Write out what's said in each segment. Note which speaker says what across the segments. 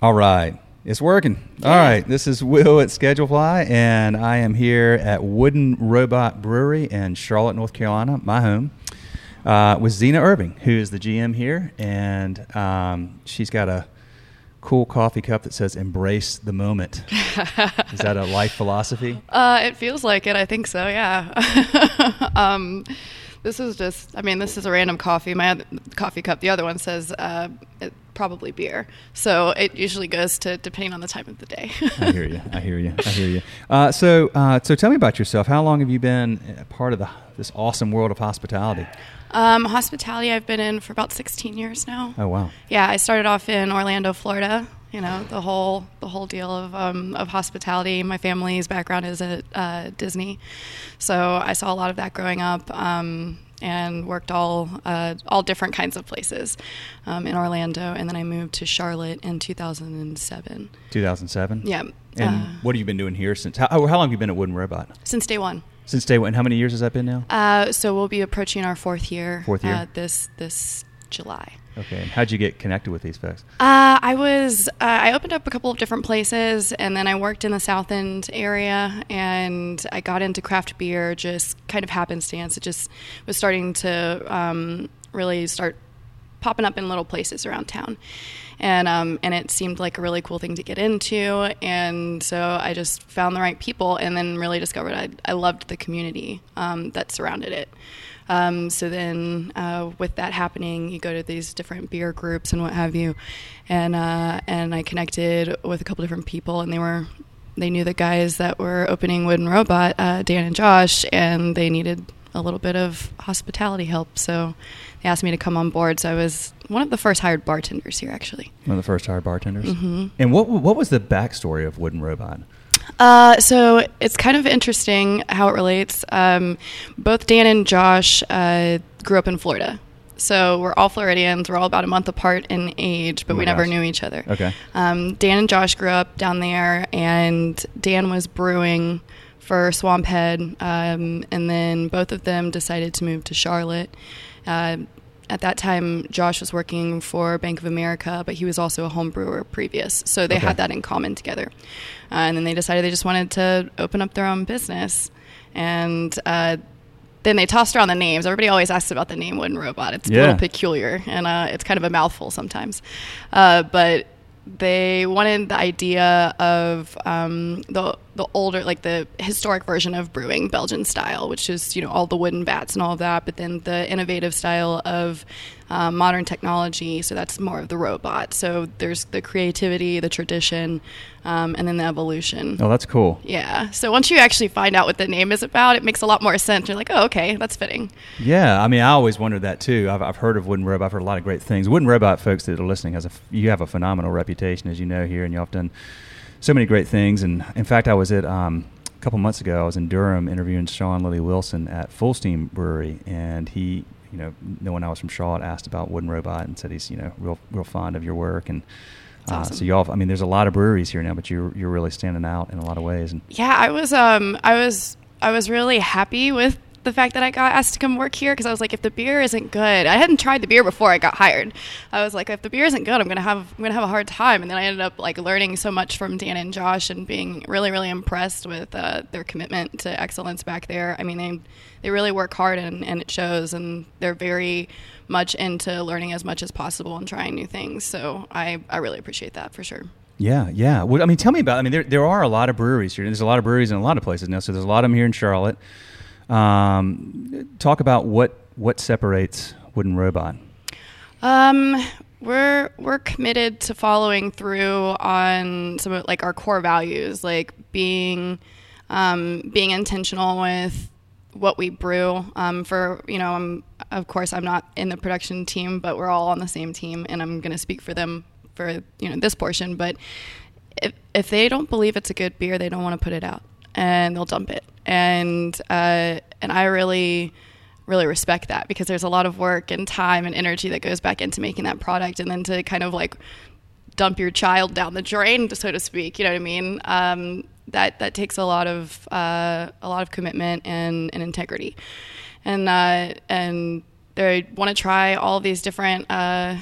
Speaker 1: All right. It's working. All right. This is Will at Schedulefly, and I am here at Wooden Robot Brewery in Charlotte, North Carolina, my home, uh, with Zena Irving, who is the GM here. And um, she's got a cool coffee cup that says "Embrace the moment." is that a life philosophy?
Speaker 2: Uh, it feels like it. I think so. Yeah. um, this is just. I mean, this is a random coffee. My other, coffee cup. The other one says uh, it, probably beer. So it usually goes to depending on the time of the day.
Speaker 1: I hear you. I hear you. I hear you. Uh, so, uh, so tell me about yourself. How long have you been a part of the, this awesome world of hospitality?
Speaker 2: Um, hospitality, I've been in for about 16 years now.
Speaker 1: Oh wow!
Speaker 2: Yeah, I started off in Orlando, Florida. You know the whole the whole deal of um, of hospitality. My family's background is at uh, Disney, so I saw a lot of that growing up. Um, and worked all uh, all different kinds of places um, in Orlando, and then I moved to Charlotte in 2007.
Speaker 1: 2007.
Speaker 2: Yeah.
Speaker 1: And
Speaker 2: uh,
Speaker 1: what have you been doing here since? How, how long have you been at Wooden Robot?
Speaker 2: since day one.
Speaker 1: Since day one. How many years has that been now?
Speaker 2: Uh, so we'll be approaching our fourth year.
Speaker 1: Fourth year?
Speaker 2: Uh, this this July.
Speaker 1: Okay. And how'd you get connected with these folks?
Speaker 2: Uh, I was uh, I opened up a couple of different places, and then I worked in the South End area, and I got into craft beer just kind of happenstance. It just was starting to um, really start popping up in little places around town, and um, and it seemed like a really cool thing to get into, and so I just found the right people, and then really discovered I, I loved the community um, that surrounded it. Um, so then, uh, with that happening, you go to these different beer groups and what have you, and uh, and I connected with a couple different people, and they were they knew the guys that were opening Wooden Robot, uh, Dan and Josh, and they needed a little bit of hospitality help. So they asked me to come on board. So I was one of the first hired bartenders here, actually.
Speaker 1: One of the first hired bartenders.
Speaker 2: Mhm.
Speaker 1: And what what was the backstory of Wooden Robot?
Speaker 2: Uh, so it's kind of interesting how it relates. Um, both Dan and Josh uh, grew up in Florida. So we're all Floridians. We're all about a month apart in age, but
Speaker 1: Oh
Speaker 2: we never knew each other.
Speaker 1: Okay.
Speaker 2: Um, Dan and Josh grew up down there, and Dan was brewing for Swamp Head, um, and then both of them decided to move to Charlotte. Uh, at that time, Josh was working for Bank of America, but he was also a home brewer previous, so they
Speaker 1: Okay.
Speaker 2: had that in common together. Uh, and then they decided they just wanted to open up their own business, and. Uh, then they tossed around the names. Everybody always asks about the name Wooden Robot. It's a little peculiar and uh, it's kind of a mouthful sometimes. Uh, but they wanted the idea of um, the the older, like the historic version of brewing, Belgian style, which is you know all the wooden vats and all of that. But then the innovative style of um, modern technology. So that's more of the robot. So there's the creativity, the tradition, um, and then the evolution.
Speaker 1: Oh, that's cool.
Speaker 2: Yeah. So once you actually find out what the name is about, it makes a lot more sense. You're like, oh, okay, that's fitting.
Speaker 1: Yeah, I mean, I always wondered that too. I've, I've heard of Wooden Robot. I've heard a lot of great things. Wooden Robot, folks that are listening, has a you have a phenomenal reputation, as you know here, and have done so many great things. And in fact, I was at um, a couple months ago. I was in Durham interviewing Sean Lilly Wilson at Fullsteam Brewery, and he, you know, knowing I was from Charlotte, asked about Wooden Robot and said he's, you know, real real fond of your work and. Uh,
Speaker 2: awesome.
Speaker 1: so y'all, I mean, there's a lot of breweries here now, but you're you're really standing out in a lot of ways. And
Speaker 2: Yeah, I was um I was I was really happy with the fact that I got asked to come work here because I was like, if the beer isn't good, I hadn't tried the beer before I got hired. I was like, if the beer isn't good, I'm gonna have I'm gonna have a hard time. And then I ended up like learning so much from Dan and Josh and being really really impressed with uh, their commitment to excellence back there. I mean, they they really work hard and, and it shows, and they're very much into learning as much as possible and trying new things. So I I really appreciate that for sure.
Speaker 1: Yeah, yeah. Well, I mean, tell me about. I mean, there there are a lot of breweries here. There's a lot of breweries in a lot of places now. So there's a lot of them here in Charlotte. Um, talk about what what separates Wooden Robot.
Speaker 2: Um, we're we're committed to following through on some of like our core values, like being um, being intentional with what we brew. Um, for you know, I'm, of course, I'm not in the production team, but we're all on the same team, and I'm going to speak for them for you know this portion. But if if they don't believe it's a good beer, they don't want to put it out, and they'll dump it. And uh, and I really really respect that because there's a lot of work and time and energy that goes back into making that product, and then to kind of like dump your child down the drain, so to speak. You know what I mean? Um, that that takes a lot of uh, a lot of commitment and, and integrity, and uh, and they want to try all these different uh,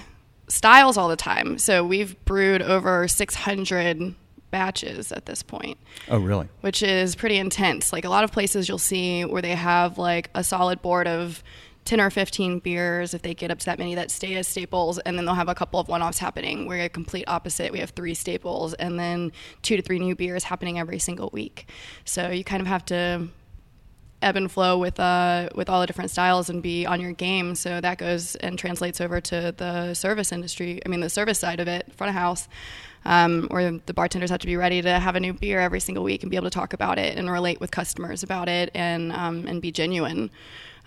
Speaker 2: styles all the time. So we've brewed over 600 batches at this point.
Speaker 1: Oh, really?
Speaker 2: Which is pretty intense. Like a lot of places you'll see where they have like a solid board of 10 or 15 beers if they get up to that many that stay as staples and then they'll have a couple of one-offs happening we're a complete opposite we have three staples and then two to three new beers happening every single week so you kind of have to ebb and flow with uh, with all the different styles and be on your game so that goes and translates over to the service industry i mean the service side of it front of house um, where the bartenders have to be ready to have a new beer every single week and be able to talk about it and relate with customers about it and um, and be genuine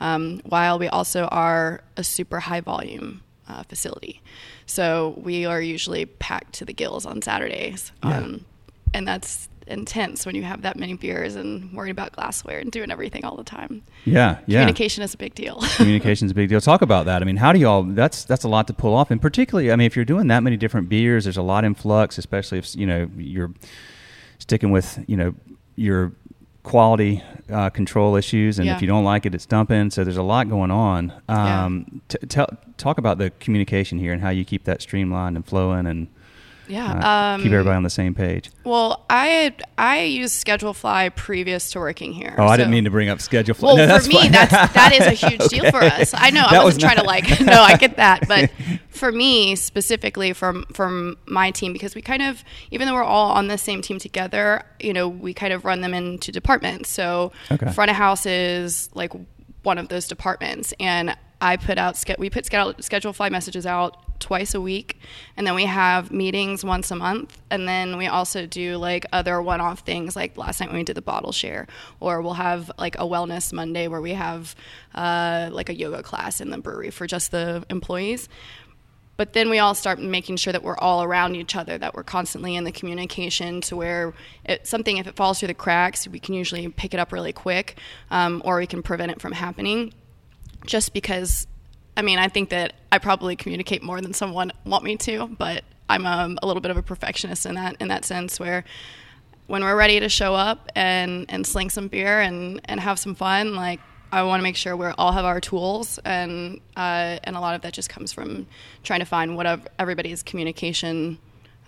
Speaker 2: um, while we also are a super high volume uh, facility. So we are usually packed to the gills on Saturdays.
Speaker 1: Yeah.
Speaker 2: Um, and that's intense when you have that many beers and worried about glassware and doing everything all the time.
Speaker 1: Yeah, yeah.
Speaker 2: Communication is a big deal.
Speaker 1: Communication is a big deal. Talk about that. I mean, how do y'all? That's that's a lot to pull off, and particularly, I mean, if you're doing that many different beers, there's a lot in flux, especially if you know you're sticking with you know your quality uh, control issues, and
Speaker 2: Yeah.
Speaker 1: if you don't like it, it's dumping. So there's a lot going on.
Speaker 2: Yeah.
Speaker 1: Um, t- tell talk about the communication here and how you keep that streamlined and flowing, and
Speaker 2: yeah.
Speaker 1: uh,
Speaker 2: um,
Speaker 1: keep everybody on the same page.
Speaker 2: Well, I I used Schedulefly previous to working here.
Speaker 1: Oh, I didn't mean to bring up schedule. fl-
Speaker 2: Well,
Speaker 1: No,
Speaker 2: for me,
Speaker 1: fine.
Speaker 2: that's that is a huge deal for us. I know
Speaker 1: That
Speaker 2: I
Speaker 1: was
Speaker 2: wasn't trying to like. No, I get that, but for me specifically, from from my team, because we kind of, even though we're all on the same team together, you know, we kind of run them into departments. So
Speaker 1: Okay.
Speaker 2: front of house is like one of those departments, and I put out we put Schedulefly messages out twice a week and then we have meetings once a month and then we also do like other one-off things like last night when we did the bottle share or we'll have like a wellness monday where we have uh, like a yoga class in the brewery for just the employees. But then we all start making sure that we're all around each other that we're constantly in the communication to where it, something if it falls through the cracks we can usually pick it up really quick um, or we can prevent it from happening. Just because I mean, I think that I probably communicate more than someone want me to, but I'm um, a little bit of a perfectionist in that in that sense where when we're ready to show up and, and sling some beer and, and have some fun, like I want to make sure we all have our tools, and uh, and a lot of that just comes from trying to find what everybody's communication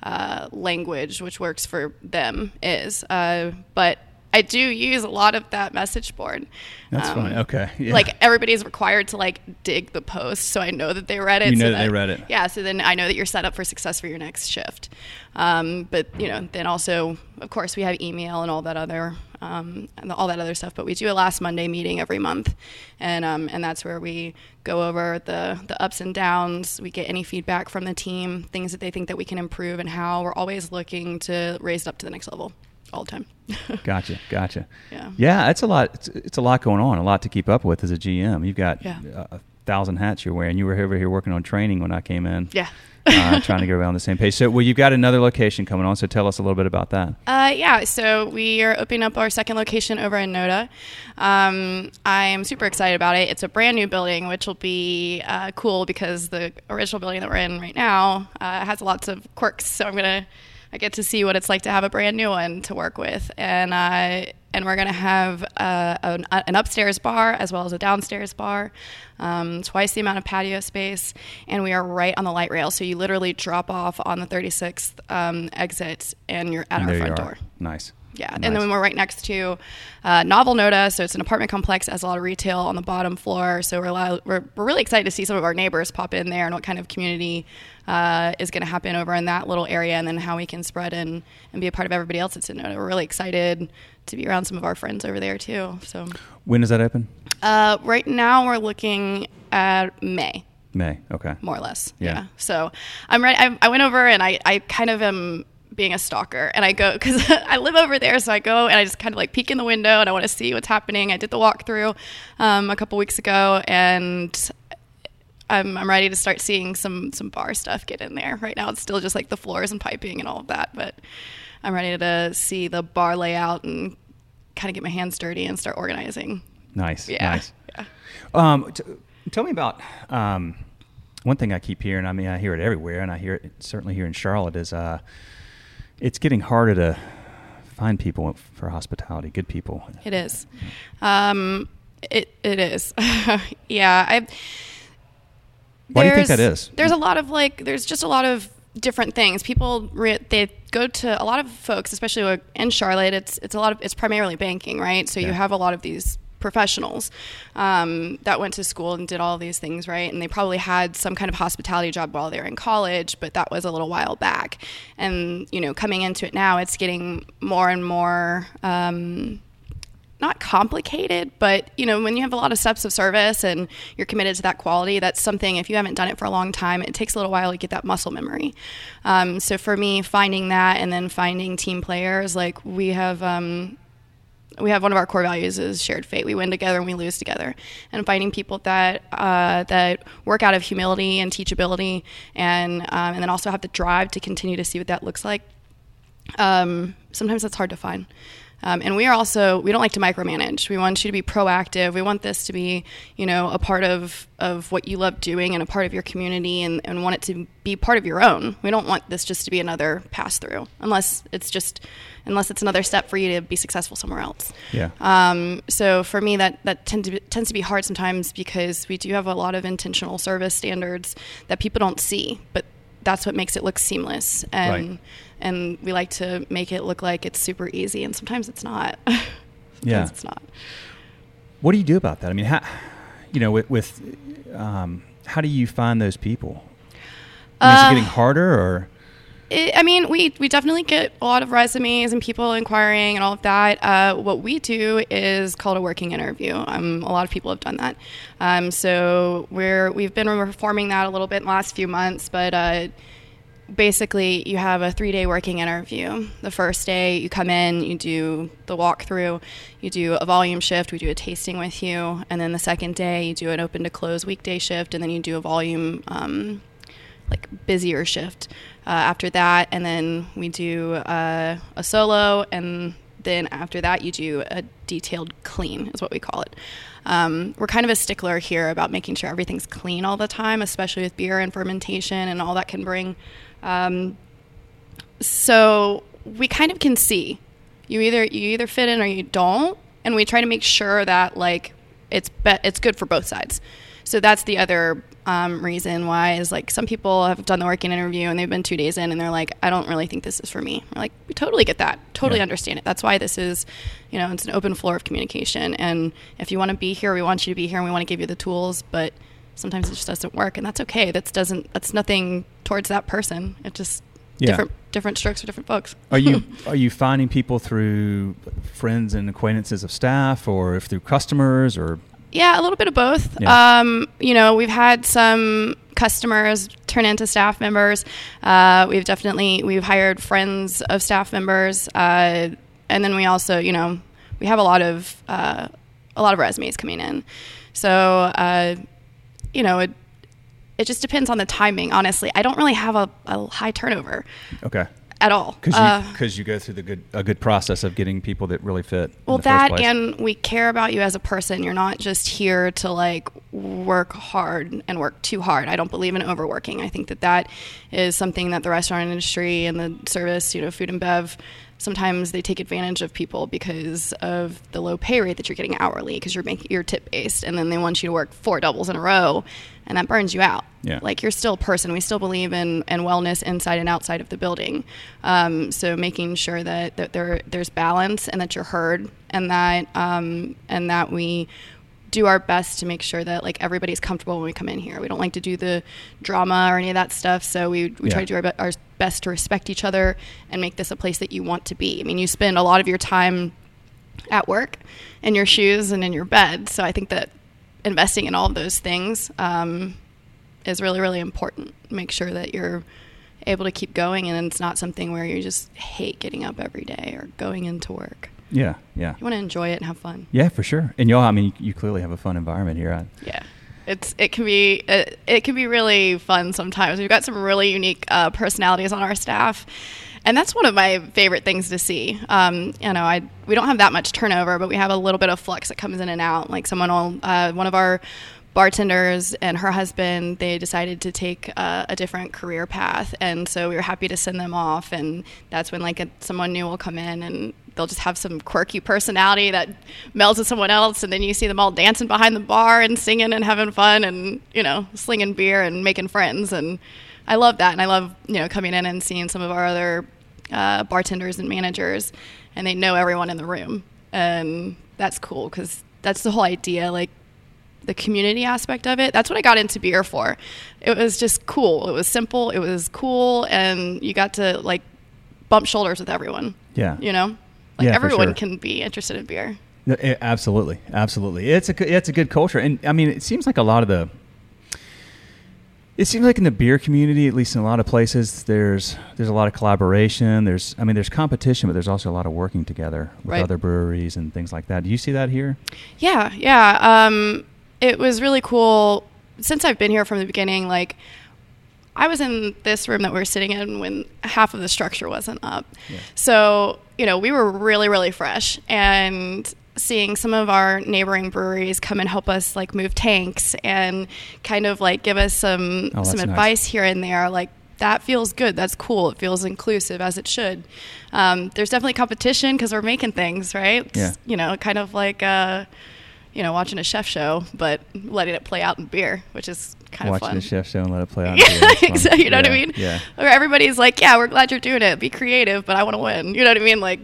Speaker 2: uh, language, which works for them, is. Uh, but I do use a lot of that message board.
Speaker 1: That's
Speaker 2: Um,
Speaker 1: fine. Okay. Yeah.
Speaker 2: Like everybody's required to like dig the post, so I know that they read it.
Speaker 1: You know
Speaker 2: so
Speaker 1: that they read it.
Speaker 2: Yeah, so then I know that you're set up for success for your next shift. Um, but you know, then also, of course, we have email and all that other um, and all that other stuff. But we do a last Monday meeting every month, and um, and that's where we go over the the ups and downs. We get any feedback from the team, things that they think that we can improve, and how we're always looking to raise it up to the next level all the time.
Speaker 1: Gotcha, gotcha.
Speaker 2: Yeah.
Speaker 1: yeah, it's a lot. It's, it's a lot going on, a lot to keep up with as a GM. You've got
Speaker 2: Yeah.
Speaker 1: a, a thousand hats you're wearing. You were over here working on training when I came in.
Speaker 2: Yeah.
Speaker 1: uh, trying to get around the same page. So, well, you've got another location coming on. So, tell us a little bit about that.
Speaker 2: Uh, yeah, so we are opening up our second location over in Noda. Um, I'm super excited about it. It's a brand new building, which will be uh, cool because the original building that we're in right now uh, has lots of quirks. So I'm gonna I get to see what it's like to have a brand new one to work with, and uh, and we're gonna have uh, an, an upstairs bar as well as a downstairs bar, um, twice the amount of patio space, and we are right on the light rail. So you literally drop off on the 36th um, exit, and you're at
Speaker 1: And
Speaker 2: our front door.
Speaker 1: Nice.
Speaker 2: Yeah,
Speaker 1: Nice.
Speaker 2: and then we're right next to uh, Novel Noda, so it's an apartment complex that has a lot of retail on the bottom floor. So we're, allowed, we're we're really excited to see some of our neighbors pop in there and what kind of community uh, is going to happen over in that little area, and then how we can spread and and be a part of everybody else that's in Noda. We're really excited to be around some of our friends over there too. So
Speaker 1: When does that open?
Speaker 2: uh, right now we're looking at May
Speaker 1: May. Okay.
Speaker 2: more or less.
Speaker 1: Yeah.
Speaker 2: Yeah. So I'm ready. I, I went over and I, I kind of am being a stalker and I go because I live over there. So I go and I just kind of like peek in the window and I want to see what's happening. I did the walkthrough um, a couple weeks ago and I'm, I'm ready to start seeing some, some bar stuff get in there. Right now it's still just like the floors and piping and all of that, but I'm ready to see the bar layout and kind of get my hands dirty and start organizing.
Speaker 1: Nice.
Speaker 2: Yeah.
Speaker 1: Nice.
Speaker 2: Yeah.
Speaker 1: Um, t- tell me about um, one thing I keep hearing. I mean, I hear it everywhere, and I hear it certainly here in Charlotte. Is uh, it's getting harder to find people for hospitality, good people.
Speaker 2: It is. Um, it it is. yeah, I.
Speaker 1: Why do you think that is?
Speaker 2: There's a lot of like, there's just a lot of different things. People re- they go to a lot of folks, especially in Charlotte. It's it's a lot of it's primarily banking, right? So
Speaker 1: Yeah.
Speaker 2: you have a lot of these professionals um, that went to school and did all these things, right? And they probably had some kind of hospitality job while they were in college, but that was a little while back. And you know, coming into it now, it's getting more and more. Um, not complicated, but you know, when you have a lot of steps of service and you're committed to that quality, that's something. If you haven't done it for a long time, it takes a little while to get that muscle memory. Um, so for me, finding that and then finding team players, like we have. Um, we have one of our core values is shared fate. We win together and we lose together. And finding people that uh, that work out of humility and teachability, and um, and then also have the drive to continue to see what that looks like. Um, sometimes that's hard to find. Um, and we are also we don't like to micromanage. We want you to be proactive. We want this to be you know a part of of what you love doing and a part of your community and, and want it to be part of your own. We don't want this just to be another pass through unless it's just unless it's another step for you to be successful somewhere else.
Speaker 1: Yeah.
Speaker 2: Um, so for me, that that tend to be, tends to be hard sometimes because we do have a lot of intentional service standards that people don't see, but that's what makes it look seamless. And
Speaker 1: Right.
Speaker 2: and we like to make it look like it's super easy, and sometimes it's not. sometimes
Speaker 1: Yeah.
Speaker 2: it's not.
Speaker 1: What do you do about that? I mean, how, you know, with, with um, how do you find those people? I mean, is it
Speaker 2: Uh,
Speaker 1: getting harder or?
Speaker 2: It, I mean, we, we definitely get a lot of resumes and people inquiring and all of that. Uh, what we do is called a working interview. Um, a lot of people have done that. Um, so we're we've been reforming that a little bit in the last few months, but. Uh, Basically, you have a three day working interview. The first day, you come in, you do the walkthrough, you do a volume shift, we do a tasting with you, and then the second day, you do an open to close weekday shift, and then you do a volume um, like busier shift uh, after that. And then we do uh, a solo. And then after that you do a detailed clean is what we call it. Um, we're kind of a stickler here about making sure everything's clean all the time especially with beer and fermentation and all that can bring. Um, so we kind of can see. You either you either fit in or you don't. And we try to make sure that like it's be- it's good for both sides so that's the other um, reason why is like some people have done the working interview and they've been two days in and they're like i don't really think this is for me. We're like we totally get that. Totally
Speaker 1: Yeah.
Speaker 2: understand it. That's why this is you know it's an open floor of communication. And if you want to be here we want you to be here and we want to give you the tools but sometimes it just doesn't work and that's okay. That's doesn't that's nothing towards that person. It just
Speaker 1: Yeah.
Speaker 2: different different strokes for different folks.
Speaker 1: Are you are you finding people through friends and acquaintances of staff, or if through customers, or
Speaker 2: Yeah, a little bit of both.
Speaker 1: Yeah.
Speaker 2: Um, you know, we've had some customers turn into staff members. Uh, we've definitely we've hired friends of staff members, uh, and then we also, you know, we have a lot of uh, a lot of resumes coming in. So, uh, you know, it it just depends on the timing. Honestly, I don't really have a, a high turnover
Speaker 1: okay,
Speaker 2: at all.
Speaker 1: because
Speaker 2: Uh,
Speaker 1: you because you go through the good a good process of getting people that really fit.
Speaker 2: Well, that and we care about you as a person. You're not just here to like work hard and work too hard. I don't believe in overworking. I think that that is something that the restaurant industry and the service, you know, food and bev, sometimes they take advantage of people because of the low pay rate that you're getting hourly because you're making you're tip based, and then they want you to work four doubles in a row, and that burns you out.
Speaker 1: Yeah.
Speaker 2: Like you're still a person. We still believe in, in wellness inside and outside of the building. Um, so making sure that, that there there's balance and that you're heard and that um, and that we do our best to make sure that like everybody's comfortable when we come in here. We don't like to do the drama or any of that stuff. So we, we
Speaker 1: Yeah.
Speaker 2: try to do our, be- our best to respect each other and make this a place that you want to be. I mean, you spend a lot of your time at work in your shoes and in your bed. So I think that investing in all of those things um, is really, really important. Make sure that you're able to keep going and it's not something where you just hate getting up every day or going into work.
Speaker 1: yeah, yeah,
Speaker 2: You want to enjoy it and have fun.
Speaker 1: yeah, for sure. And y'all, I mean, you, clearly have a fun environment here. I,
Speaker 2: Yeah. It's it can be it, it can be really fun sometimes. We've got some really unique uh, personalities on our staff, and that's one of my favorite things to see. Um, you know, I we don't have that much turnover, but we have a little bit of flux that comes in and out. Like someone will uh, one of our bartenders and her husband they decided to take uh, a different career path and so we were happy to send them off and that's when like a, someone new will come in and they'll just have some quirky personality that melds with someone else and then you see them all dancing behind the bar and singing and having fun and you know slinging beer and making friends and i love that and i love you know coming in and seeing some of our other uh, bartenders and managers and they know everyone in the room and that's cool because that's the whole idea like the community aspect of it. That's what I got into beer for. It was just cool. It was simple. It was cool, and you got to like bump shoulders with everyone.
Speaker 1: Yeah,
Speaker 2: you know, like
Speaker 1: Yeah,
Speaker 2: everyone
Speaker 1: sure.
Speaker 2: can be interested in beer.
Speaker 1: Eh, absolutely, absolutely. It's a it's a good culture, and I mean, it seems like a lot of the. It seems like in the beer community, at least in a lot of places, there's there's a lot of collaboration. There's, I mean, there's competition, but there's also a lot of working together with
Speaker 2: Right.
Speaker 1: other breweries and things like that. Do you see that here?
Speaker 2: Yeah, yeah. Um, it was really cool since I've been here from the beginning. Like, I was in this room that we were sitting in when half of the structure wasn't up.
Speaker 1: Yeah.
Speaker 2: So, you know, we were really, really fresh. And seeing some of our neighboring breweries come and help us like move tanks and kind of like give us some
Speaker 1: Oh,
Speaker 2: some
Speaker 1: that's nice.
Speaker 2: advice here and there like that feels good that's cool it feels inclusive as it should um, there's definitely competition because we're making things right It's,
Speaker 1: Yeah.
Speaker 2: you know kind of like uh, you know watching a chef show but letting it play out in beer which is kind
Speaker 1: Watching
Speaker 2: of fun
Speaker 1: the chef show and let it play out.
Speaker 2: yeah, exactly. You know what I mean?
Speaker 1: Yeah.
Speaker 2: Or everybody's like, "Yeah, we're glad you're doing it. Be creative, but I want to win." You know what I mean? Like,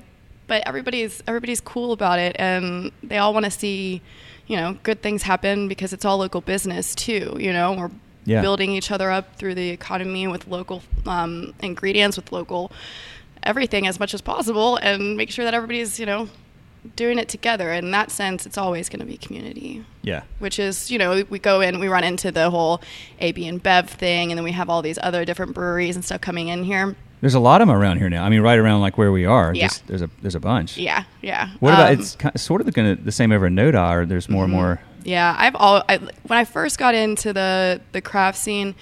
Speaker 2: but everybody's everybody's cool about it, and they all want to see, you know, good things happen because it's all local business too. You know, we're
Speaker 1: Yeah.
Speaker 2: building each other up through the economy with local um, ingredients, with local everything as much as possible, and make sure that everybody's you know doing it together. In that sense, it's always going to be community
Speaker 1: Yeah.
Speaker 2: which is you know we go in we run into the whole AB InBev thing, and then we have all these other different breweries and stuff coming in here.
Speaker 1: There's a lot of them around here now. I mean, right around like where we are.
Speaker 2: Yeah.
Speaker 1: Just, there's a there's a bunch.
Speaker 2: Yeah, yeah.
Speaker 1: What about
Speaker 2: Um,
Speaker 1: it's kind of, sort of gonna, the same over in Noda, or there's more and more.
Speaker 2: Yeah, I've all I, when I first got into the the craft scene,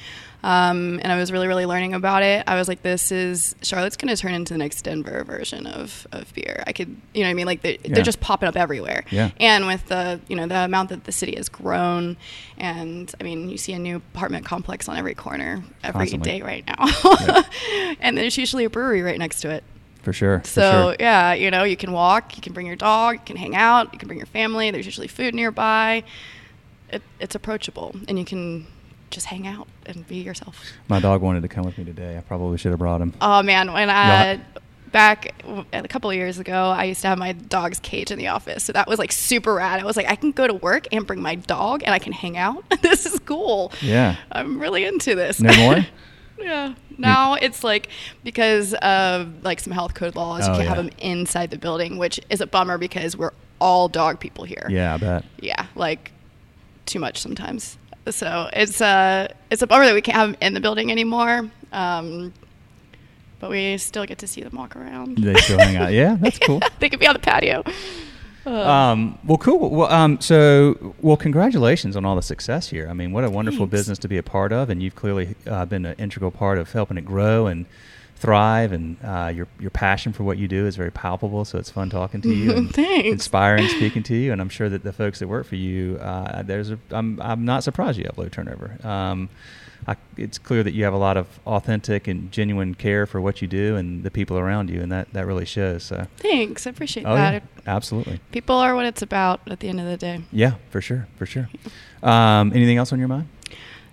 Speaker 2: um, and I was really really learning about it. I was like, this is Charlotte's going to turn into the next Denver version of of beer. I could, you know, what I mean, like they,
Speaker 1: Yeah.
Speaker 2: they're just popping up everywhere.
Speaker 1: Yeah.
Speaker 2: And with the you know the amount that the city has grown, and I mean, you see a new apartment complex on every corner every
Speaker 1: Constantly.
Speaker 2: day right now, and there's usually a brewery right next to it.
Speaker 1: For sure. for
Speaker 2: So
Speaker 1: sure.
Speaker 2: yeah, you know, you can walk, you can bring your dog, you can hang out, you can bring your family. There's usually food nearby. It, it's approachable, and you can just hang out and be yourself.
Speaker 1: My dog wanted to come with me today. I probably should have brought him.
Speaker 2: Oh man, when I back a couple of years ago, I used to have my dog's cage in the office, so that was like super rad. I was like, I can go to work and bring my dog, and I can hang out. this is cool.
Speaker 1: Yeah.
Speaker 2: I'm really into this.
Speaker 1: No more?
Speaker 2: Yeah. Now it's like because of like some health code laws,
Speaker 1: Oh,
Speaker 2: you can't
Speaker 1: yeah.
Speaker 2: have them inside the building, which is a bummer because we're all dog people here.
Speaker 1: Yeah, I bet.
Speaker 2: Yeah, like too much sometimes. So it's a it's a bummer that we can't have them in the building anymore. Um, but we still get to see them walk around.
Speaker 1: They still hang out. Yeah, that's cool.
Speaker 2: they could be on the patio. Uh,
Speaker 1: Um, well, cool. Well, um, so, well, congratulations on all the success here. I mean, what a wonderful
Speaker 2: Thanks.
Speaker 1: business to be a part of, and you've clearly uh, been an integral part of helping it grow and thrive. And uh, your your passion for what you do is very palpable. So it's fun talking to you. And
Speaker 2: Thanks.
Speaker 1: Inspiring speaking to you, and I'm sure that the folks that work for you, uh, there's a, I'm I'm not surprised you have low turnover. Um, I, it's clear that you have a lot of authentic and genuine care for what you do and the people around you, and that, that really shows. So,
Speaker 2: Thanks, I appreciate
Speaker 1: oh
Speaker 2: that.
Speaker 1: yeah, absolutely.
Speaker 2: People are what it's about at the end of the day.
Speaker 1: Yeah, for sure, for sure. Um, anything else on your mind?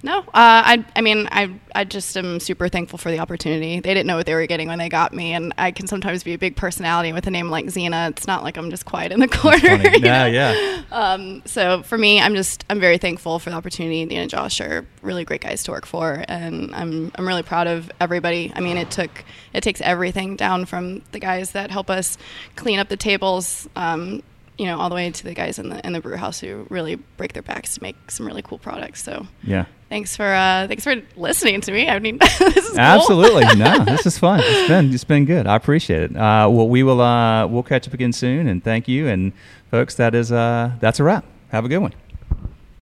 Speaker 2: No, uh, I, I mean, I, I just am super thankful for the opportunity. They didn't know what they were getting when they got me, and I can sometimes be a big personality with a name like Xena. It's not like I'm just quiet in the corner. you
Speaker 1: Yeah,
Speaker 2: know?
Speaker 1: yeah.
Speaker 2: Um, so for me, I'm just I'm very thankful for the opportunity. Dean and Josh are really great guys to work for, and I'm I'm really proud of everybody. I mean, it took it takes everything down from the guys that help us clean up the tables. Um, you know, all the way to the guys in the in the brew house who really break their backs to make some really cool products. So
Speaker 1: Yeah,
Speaker 2: thanks for uh, thanks for listening to me. I mean, this is cool.
Speaker 1: absolutely. no, this is fun. It's been it's been good. I appreciate it. Uh, well, we will uh, we'll catch up again soon, and thank you. And folks, that is uh, that's a wrap. Have a good one.